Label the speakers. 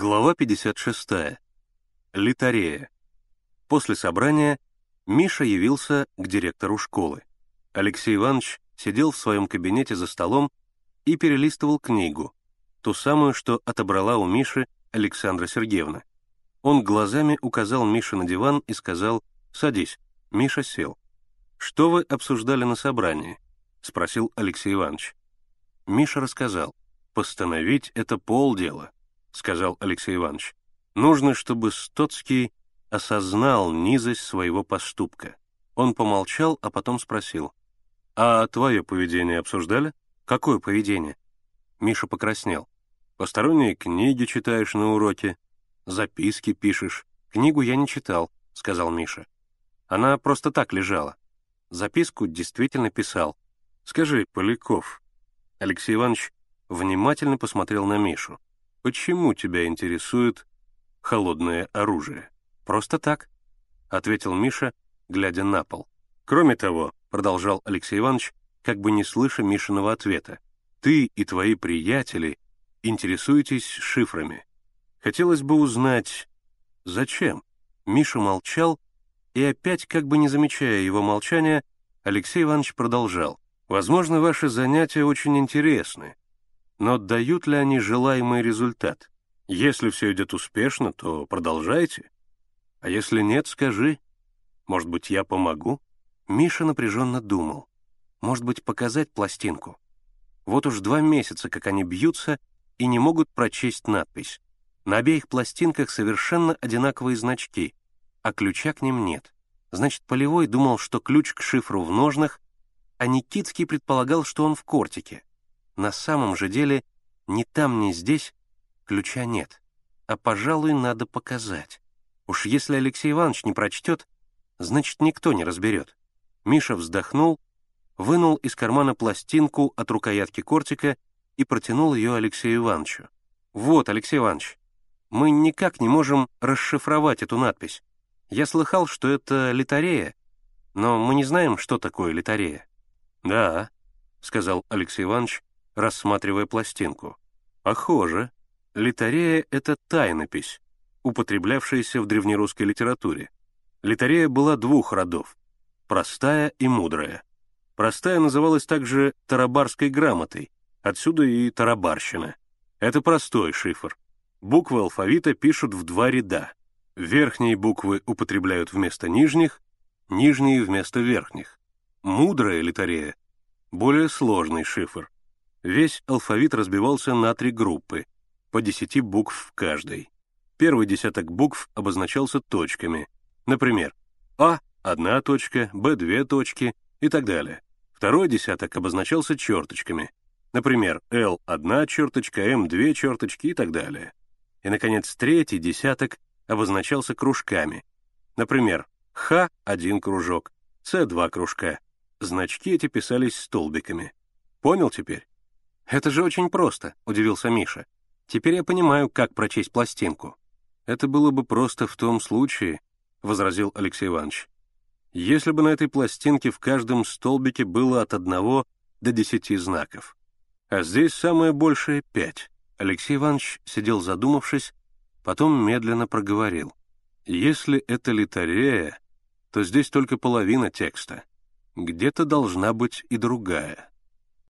Speaker 1: Глава 56. Литарея. После собрания Миша явился к директору школы. Алексей Иванович сидел в своем кабинете за столом и перелистывал книгу, ту самую, что отобрала у Миши Александра Сергеевна. Он глазами указал Мише на диван и сказал «Садись». Миша сел. «Что вы обсуждали на собрании?» — спросил Алексей Иванович. Миша рассказал. «Постановить — это полдела», — сказал Алексей Иванович. «Нужно, чтобы Стоцкий осознал низость своего поступка». Он помолчал, а потом спросил. «А твое поведение обсуждали?» «Какое поведение?» Миша покраснел. «Посторонние книги читаешь на уроке, записки пишешь». «Книгу я не читал», — сказал Миша. «Она просто так лежала. Записку действительно писал. Скажи, Поляков...» Алексей Иванович внимательно посмотрел на Мишу. «Почему тебя интересует холодное оружие?» «Просто так», — ответил Миша, глядя на пол. «Кроме того», — продолжал Алексей Иванович, как бы не слыша Мишиного ответа, «ты и твои приятели интересуетесь шифрами. Хотелось бы узнать, зачем?» Миша молчал, и опять, как бы не замечая его молчания, Алексей Иванович продолжал. «Возможно, ваши занятия очень интересны, но дают ли они желаемый результат? Если все идет успешно, то продолжайте. А если нет, скажи. Может быть, я помогу?» Миша напряженно думал. «Может быть, показать пластинку? Вот уж два месяца, как они бьются, и не могут прочесть надпись. На обеих пластинках совершенно одинаковые значки, а ключа к ним нет. Значит, Полевой думал, что ключ к шифру в ножнах, а Никитский предполагал, что он в кортике. На самом же деле ни там, ни здесь ключа нет. А, пожалуй, надо показать. Уж если Алексей Иванович не прочтет, значит, никто не разберет. Миша вздохнул, вынул из кармана пластинку от рукоятки кортика и протянул ее Алексею Ивановичу. «Вот, Алексей Иванович, мы никак не можем расшифровать эту надпись. Я слыхал, что это литарея, но мы не знаем, что такое литарея». «Да», — сказал Алексей Иванович, рассматривая пластинку. «Похоже. Литарея — это тайнопись, употреблявшаяся в древнерусской литературе. Литарея была двух родов — простая и мудрая. Простая называлась также тарабарской грамотой, отсюда и тарабарщина. Это простой шифр. Буквы алфавита пишут в два ряда. Верхние буквы употребляют вместо нижних, нижние — вместо верхних. Мудрая литарея — более сложный шифр — Весь алфавит разбивался на три группы, по десяти букв в каждой. Первый десяток букв обозначался точками, например, А — одна точка, Б — две точки и так далее. Второй десяток обозначался черточками, например, Л — одна черточка, М — две черточки и так далее. И, наконец, третий десяток обозначался кружками, например, Х — один кружок, С — два кружка. Значки эти писались столбиками. Понял теперь? «Это же очень просто», — удивился Миша. «Теперь я понимаю, как прочесть пластинку». «Это было бы просто в том случае», — возразил Алексей Иванович, «если бы на этой пластинке в каждом столбике было от одного до десяти знаков. А здесь самое большее — пять». Алексей Иванович сидел задумавшись, потом медленно проговорил. «Если это литарея, то здесь только половина текста. Где-то должна быть и другая».